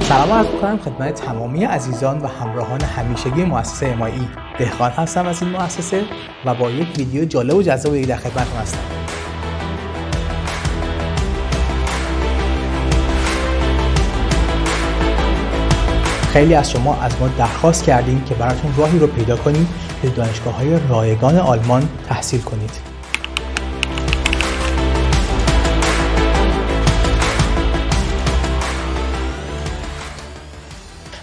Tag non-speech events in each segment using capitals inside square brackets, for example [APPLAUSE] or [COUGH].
سلام عرض می‌کنم خدمت تمامی عزیزان و همراهان همیشگی مؤسسه امایی دهقان هستم از این مؤسسه و با یک ویدیو جالب و جذاب در خدمتتون هستم. خیلی از شما از ما درخواست کردیم که براتون راهی رو پیدا کنیم که دانشگاه های رایگان آلمان تحصیل کنید.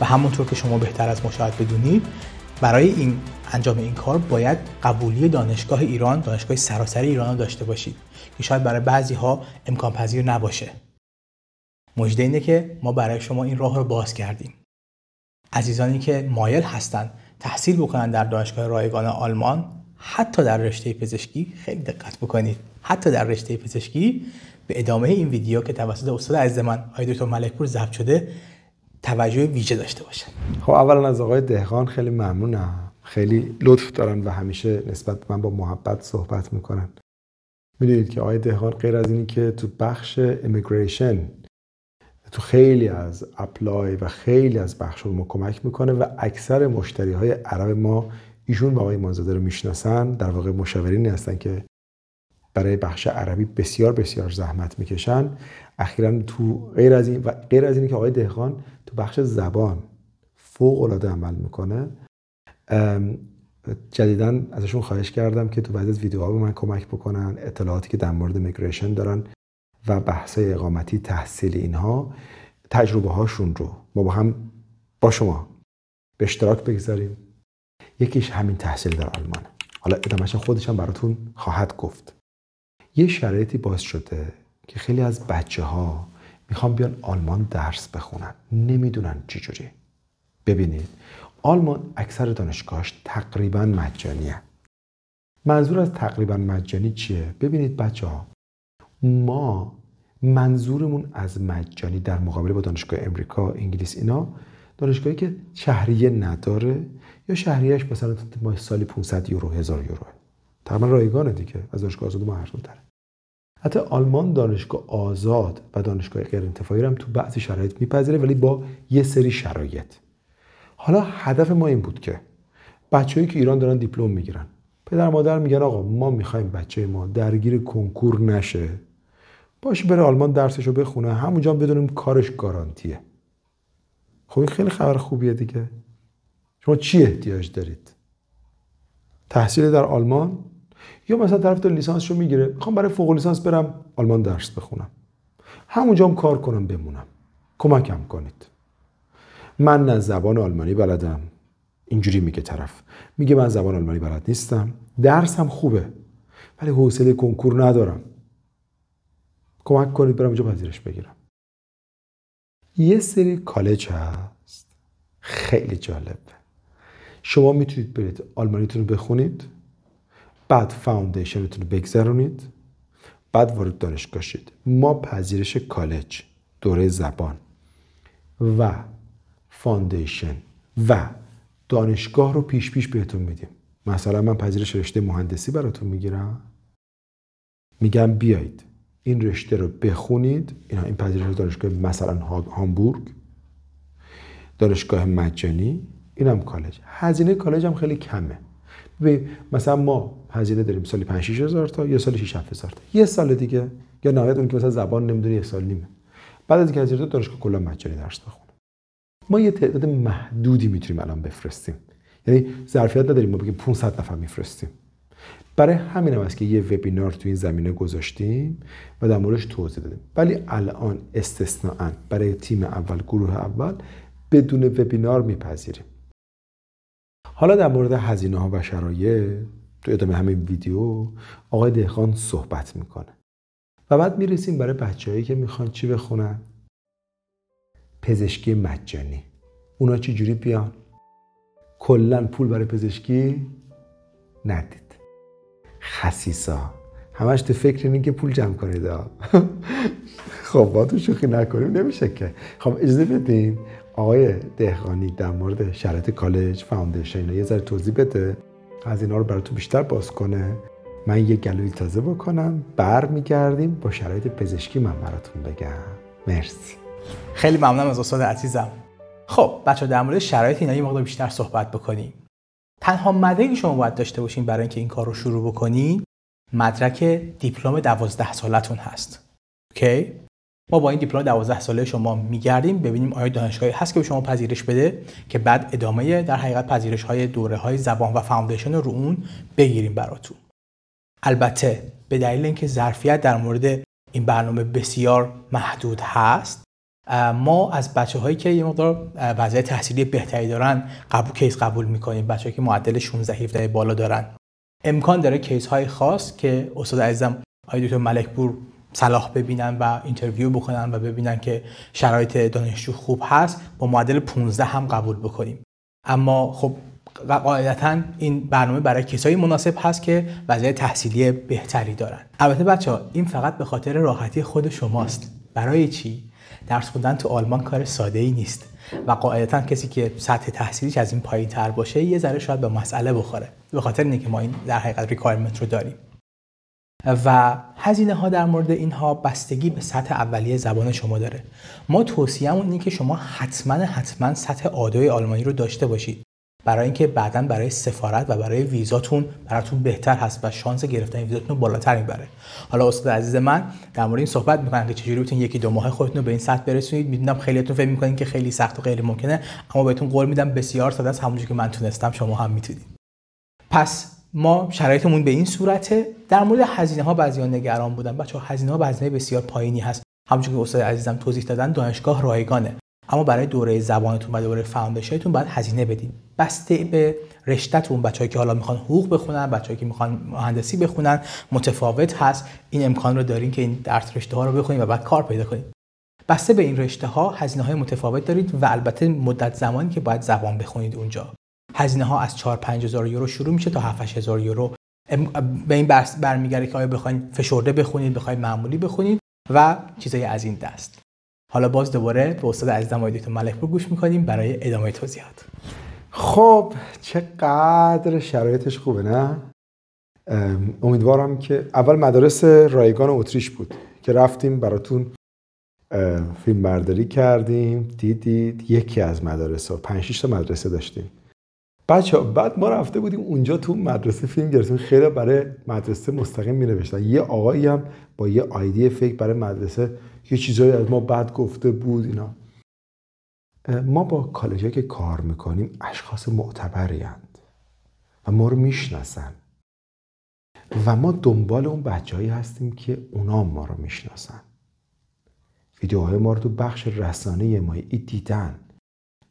و همونطور که شما بهتر از مشاهد بدونید برای این انجام این کار باید قبولی دانشگاه ایران دانشگاه سراسری ایران داشته باشید که شاید برای بعضی ها امکان پذیر نباشه. مجده اینه که ما برای شما این راه رو باز کردیم. عزیزانی که مایل هستند تحصیل بکنن در دانشگاه رایگان آلمان حتی در رشته پزشکی خیلی دقت بکنید. حتی در رشته پزشکی به ادامه این ویدیو که توسط استاد عزیز من آقای دکتر ملکپور ضبط شده توجه ویژه داشته باشن. خب اولا از آقای دهقان خیلی ممنونم. خیلی لطف دارن و همیشه نسبت من با محبت صحبت می‌کنن. می‌دونید که آقای دهقان غیر از اینی که تو بخش امیگریشن تو خیلی از اپلای و خیلی از بخش ما کمک می‌کنه و اکثر مشتری های عرب ما ایشون و آقای مازاده رو می‌شناسن در واقع مشاورینی هستن که برای بخش عربی بسیار بسیار زحمت می‌کشن. اخیرا تو غیر از این و غیر از اینی که آقای دهقان تو بخش زبان فوق العاده عمل می‌کنه. جدیدا ازشون خواهش کردم که تو بعضی از ویدیوها به من کمک بکنن اطلاعاتی که در مورد میگریشن دارن و بحث اقامتی تحصیل اینها تجربه هاشون رو ما با هم با شما به اشتراک بگذاریم. یکیش همین تحصیل در آلمانه حالا ادامهش هم براتون خواهد گفت. یه شرایطی باز شده که خیلی از بچه ها می‌خوان بیان آلمان درس بخونن. نمی‌دونن چی جوری. ببینید آلمان اکثر دانشگاهش تقریبا مجانیه. منظور از تقریبا مجانی چیه؟ ببینید بچه ها ما منظورمون از مجانی در مقابله با دانشگاه امریکا انگلیس اینا دانشگاهی که شهریه نداره یا شهریهش مثلا ما سالی 500 یورو هزار یورو. تقریبا رایگانه دیگه. از دانشگاه آزاد ما داره حتی آلمان دانشگاه آزاد و دانشگاه غیر انتفاعی هم تو بعضی شرایط میپذیره ولی با یه سری شرایط. حالا هدف ما این بود که بچههایی که ایران دارن دیپلم می‌گیرن. پدر مادر میگن آقا ما می‌خوایم بچه ما درگیر کنکور نشه. باش بره آلمان درسشو بخونه همونجا بدونیم کارش گارانتیه. خب این خیلی خبر خوبیه دیگه. شما چی احتیاج دارید؟ تحصیل در آلمان؟ یا مثلا طرف لیسانس لیسانسشو می‌گیره می‌خوام برای فوق لیسانس برم آلمان درس بخونم. همونجا هم کار کنم بمونم. کمکم کنید. من نه زبان آلمانی بلدم. اینجوری میگه طرف. میگه من زبان آلمانی بلد نیستم. درسم خوبه ولی حوصله کنکور ندارم. کمک کنید برم اونجا پذیرش بگیرم. یه سری کالج هست. خیلی جالب شما می‌تونید برید آلمانیتون رو بخونید. بعد foundation تون رو بگذرونید. بعد وارد دانشگاه شید. ما پذیرش کالج دوره زبان و foundation و دانشگاه رو پیش پیش بهتون میدیم. مثلا من پذیرش رشته مهندسی براتون می‌گیرم. میگم بیایید. این رشته رو بخونید. اینا این پذیرش دانشگاه مثلا هامبورگ. دانشگاه مجانی. اینم کالج. هزینه کالج هم خیلی کمه. مثلا ما هزینه داریم. سالی 5 6 هزار تا یا سالی 6 7 هزار تا. یه سال دیگه. یا نهایت اون که مثلا زبان نمی‌دونی یه سال نیمه. بعد از اینکه هزینه دانشگاه کلا مجانی درس بخونه ما یه تعداد محدودی می‌تونیم الان بفرستیم. یعنی ظرفیت نداریم. ما بگیم 500 نفر میفرستیم. برای همین هم است که یه وبینار تو این زمینه گذاشتیم و در موردش توضیح دادیم. ولی الان استثناا برای تیم اول گروه اول بدون وبینار میپذیریم. حالا در مورد هزینه ها و شرایط تو ادامه همین ویدیو آقای دهخان صحبت می‌کنه. و بعد می‌رسیم برای بچههایی که می‌خوان چی بخونن؟ پزشکی مجانی. اونا چی جوری بیان؟ کلا پول برای پزشکی ندید. خسیسا. همش تو فکر اینه که پول جمع کنید [LAUGHS] خب با تو شوخی نکنیم نمیشه که. خب اجازه بدین آقای دهقانی در مورد شرایط کالج فاوندیشن یه ذره توضیح بده. از اینا رو براتون بیشتر باز کنه. من یه گلوی تازه بکنم بر میگردیم با شرایط پزشکی من براتون بگم. مرسی. خیلی ممنونم از استاد عزیزم. خب بچه در مورد شرایط اینا یه مقدار بیشتر صحبت بکنیم. تنها مدرکی شما باید داشته باشین برای اینکه این کار رو شروع بکنین مدرک دیپلم دوازده سالتون هست. okay؟ ما با این دیپلم 12 ساله شما میگردیم ببینیم آیا دانشگاهی هست که به شما پذیرش بده که بعد ادامه در حقیقت پذیرش های دوره های زبان و foundation رو اون بگیریم براتون. البته به دلیل اینکه ظرفیت در مورد این برنامه بسیار محدود هست ما از بچه هایی که یه مقدار وضعیت تحصیلی بهتری دارن قبول case قبول می‌کنیم. بچه که معدل 16 17 بالا دارن. امکان داره case های خاص که استاد عزیزم آقای دکتر ملکپور صلاح ببینن و interview بکنن و ببینن که شرایط دانشجو خوب هست با معدل 15 هم قبول بکنیم. اما خب قاعدتا این برنامه برای کسایی مناسب هست که وضعیت تحصیلی بهتری دارن. البته بچه ها این فقط به خاطر راحتی خود شماست. برای چی؟ درس خوندن تو آلمان کار ساده ای نیست و قاعدتا کسی که سطح تحصیلیش از این پایین تر باشه یه ذره شاید به مسئله بخوره. به خاطر اینه ما این در حقیقت ریکوایرمنت رو داریم. و هزینه ها در مورد اینها بستگی به سطح اولیه زبان شما داره. ما توصیهمون اینه که شما حتما حتما سطح آدوی آلمانی رو داشته باشید. برای اینکه بعدا برای سفارت و برای ویزاتون براتون بهتر هست و شانس گرفتن ویزاتون رو بالاتر می‌بره. حالا استاد عزیز من در مورد این صحبت می‌کنن که چجوری بتونید یکی دو ماه خودتون رو به این سطح برسونید. می‌دونم خیلیتون فکر می‌کنین که خیلی سخت و غیر ممکنه اما بهتون قول میدم بسیار ساده است همونجوری که من تونستم شما هم می‌تونید. پس ما شرایطمون به این صورته. در مورد هزینه ها بعضیا نگران بودن. بچه هزینه ها هزینه بسیار پایینی هست. همونجوری که استاد عزیزم توضیح دادن دانشگاه رایگانه. اما برای دوره زبانتون و دوره فاوندیشنتون باید هزینه بدین. بسته به رشتهتون. بچه‌ای که حالا می‌خوان حقوق بخونن بچه‌ای که می‌خوان مهندسی بخونن متفاوت هست. این امکان رو دارین که این درس رشته ها رو بخونید و بعد کار پیدا کنید بسته به این رشته ها هزینه های متفاوت دارید و البته مدت زمانی که باید زبان بخونید اونجا. هزینه ها از 4 5000 یورو شروع میشه تا 7 8000 یورو. به این برمیگرده که آیا بخواید فشرده بخونید بخواید معمولی بخونید و چیزای از این دست. حالا باز دوباره به استاد عزیزم آقای دکتر ملکپور گوش می‌کنیم. برای ادامه توضیحات. خب چقدر شرایطش خوبه نه؟ امیدوارم که اول مدارس رایگان اتریش بود که رفتیم براتون فیلم برداری کردیم. دیدید یکی از مدارس ها پنج تا مدرسه داشتیم. بچه بعد ما رفته بودیم اونجا تو مدرسه فیلم گرفتیم. خیلی برای مدرسه مستقیم می نوشتن یه آقایی هم با یه آیدی فیک برای مدرسه یه چیزایی از ما بد گفته بود اینا. ما با کالجه که کار می‌کنیم اشخاص معتبری هند و ما رو می‌شناسن. و ما دنبال اون بچههایی هستیم که اونا ما رو می‌شناسن. ویدیوهای ما رو تو بخش رسانه ما دیدن.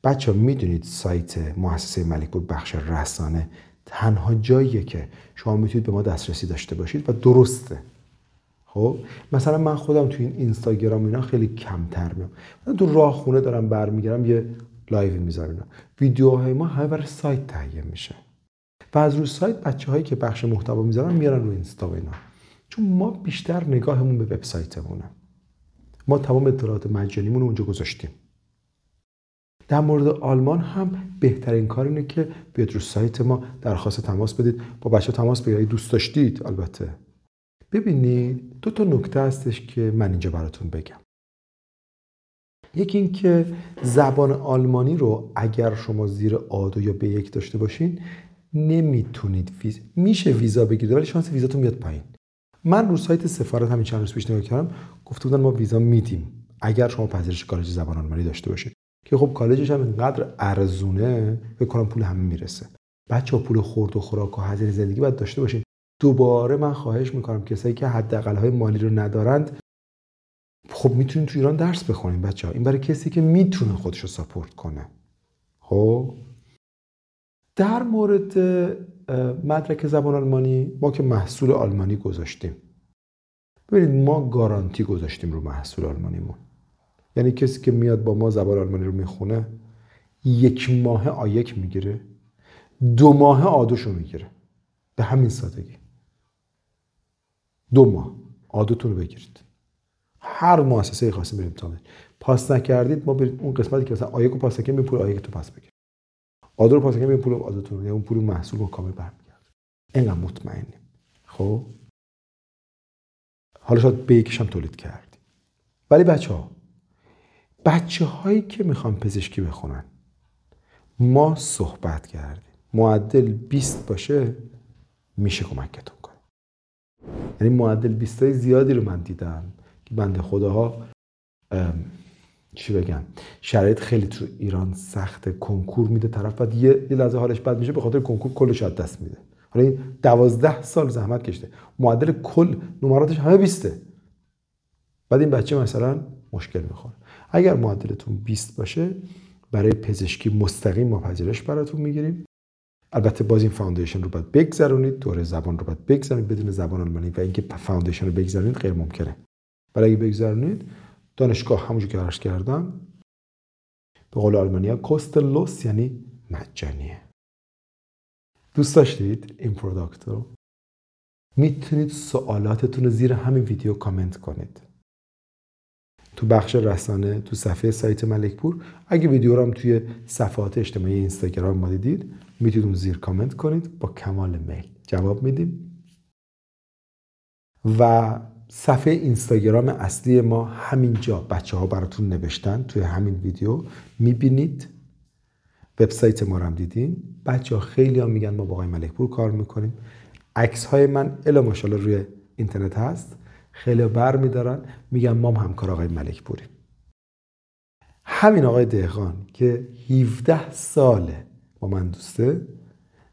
بچه ها می‌دونید سایت مؤسسه ملک بود بخش رسانه تنها جاییه که شما می‌تونید به ما دسترسی داشته باشید و درسته. خب؟ مثلا من خودم تو این اینستاگرام اینا خیلی کمتر میام. من تو راه خونه دارم برمیگردم یه live می‌ذارم ویدیوهای ما همه برای سایت تهیه میشه. و از روی سایت بچه هایی که بخش محتوا می‌ذارن میارن رو اینستا و اینا. چون ما بیشتر نگاهمون به وبسایتمونه. ما تمام اطلاعات مجانیمون اونجا گذاشتیم. در مورد آلمان هم بهترین کار اینه که بیاد رو سایت ما درخواست تماس بدید. با بچه تماس بگیرید. دوست داشتید البته. ببینید دو تا نکته هستش که من اینجا براتون بگم. یکی اینکه زبان آلمانی رو اگر شما زیر آدو یا به یک داشته باشین نمی‌تونید ویز میشه ویزا بگیرید ولی شانس ویزاتون میاد پایین. من رو سایت سفارت همین چند روز پیش نگاه کردم گفته بودن ما ویزا میدیم. اگر شما پذیرش کالج زبان آلمانی داشته باشید که خب کالجش هم اینقدر ارزونه بکنم پول همه می‌رسه. بچه ها پول خورد و خوراک و هزینه زندگی باید داشته باشین. دوباره من خواهش می‌کنم کسایی که حداقل های مالی رو ندارند خب می‌تونید تو ایران درس بخونید بچه ها این برای کسی که می‌تونه خودش رو ساپورت کنه. خب؟ در مورد مدرک زبان آلمانی ما که محصول آلمانی گذاشتیم. ببینید ما گارانتی گذاشتیم رو محصول آلمانیمون. یعنی کسی که میاد با ما زبان آلمانی رو می‌خونه یک ماه آیک می‌گیره دو ماه آدوشو می‌گیره. به همین سادگی. دو ماه. آدوتون رو بگیرید. هر مؤسسه خاصی برید امتحان پاس نکردید ما برید اون قسمتی که مثلا آیک رو پاس نکنید پول آیک تو پاس بگیرید. آدو رو پاس نکنید پول آدوتون رو یعنی اون پول محصول رو کامل برمیگرد اینقدر مطمئنیم. خب؟ حالا شاید به یکیش هم تولید کردیم. ولی بچه ها بچه هایی که می‌خوان پزشکی بخونن. ما صحبت کردیم. معدل 20 باشه میشه کمکتون کنه. یعنی معدل 20 های زیادی رو من دیدم که بنده خداها چی بگم شرایط خیلی تو ایران سخت کنکور میده طرف بعد یه, یه لحظه حالش بد میشه به خاطر کنکور کلش از دست میده. حالا این دوازده سال زحمت کشته. معدل کل نمراتش همه بیسته. بعد این بچه مثلا مشکل می‌خوره. اگر معدلتون 20 باشه برای پزشکی مستقیم ما پذیرش براتون می‌گیریم. البته باز این foundation رو باید بگذرونید دوره زبان رو باید بگذرونید بدون زبان آلمانی و اینکه foundation رو بگذرونید غیر ممکنه. برای اگه بگذرونید دانشگاه همونجور که عرض کردم به قول آلمانیا kostenlos یعنی مجانیه. دوست داشتید این product رو؟ می‌تونید سوالاتتون رو زیر همین ویدیو کامنت کنید. تو بخش رسانه تو صفحه سایت ملکپور. اگه ویدیو رو هم توی صفحات اجتماعی اینستاگرام ما دیدید می‌تونید اون زیر کامنت کنید با کمال میل. جواب میدیم. و صفحه اینستاگرام اصلی ما همینجا بچه ها براتون نوشتن توی همین ویدیو. می‌بینید. وبسایت ما رو هم دیدین. بچه ها خیلی هم میگن ما با آقای ملکپور کار می‌کنیم. عکس های من الا ماشاءالله روی اینترنت هست. خیلی بر میدارن. میگن ما هم همکار آقای ملک پوریم همین آقای دهقان که 17 ساله با من دوسته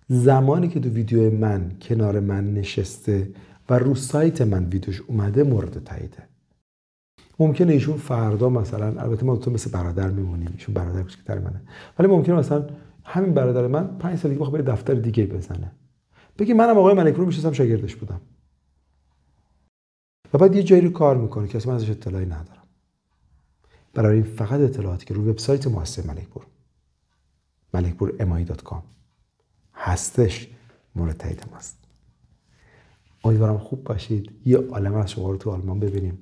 زمانی که تو ویدیو من کنار من نشسته و رو سایت من ویدیوش اومده مورد تاییده ممکنه ایشون فردا مثلا البته ما تو مثل برادر میمونیم ایشون برادر کوچیک‌تر منه. ولی ممکنه مثلا همین برادر من پنج سال دیگه بخواد دفتر دیگه بزنه. بگی منم آقای ملک رو میشستم شاگردش بودم. و بعد یه جایی رو کار می‌کنه که اصلا ازش اطلاعی ندارم. برای این فقط اطلاعاتی که رو وبسایت مؤسسه ملکپور. ملکپور امایی هستش مورد تایید ماست. امیدوارم خوب باشید. یه عالم از شما رو تو آلمان ببینیم.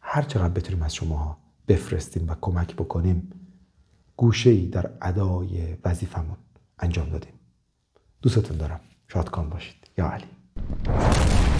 هر چقدر بتونیم از شماها بفرستیم و کمک بکنیم گوشه ای در ادای وظیفمون انجام دادیم. دوستتون دارم. شادکان باشید. یا علی.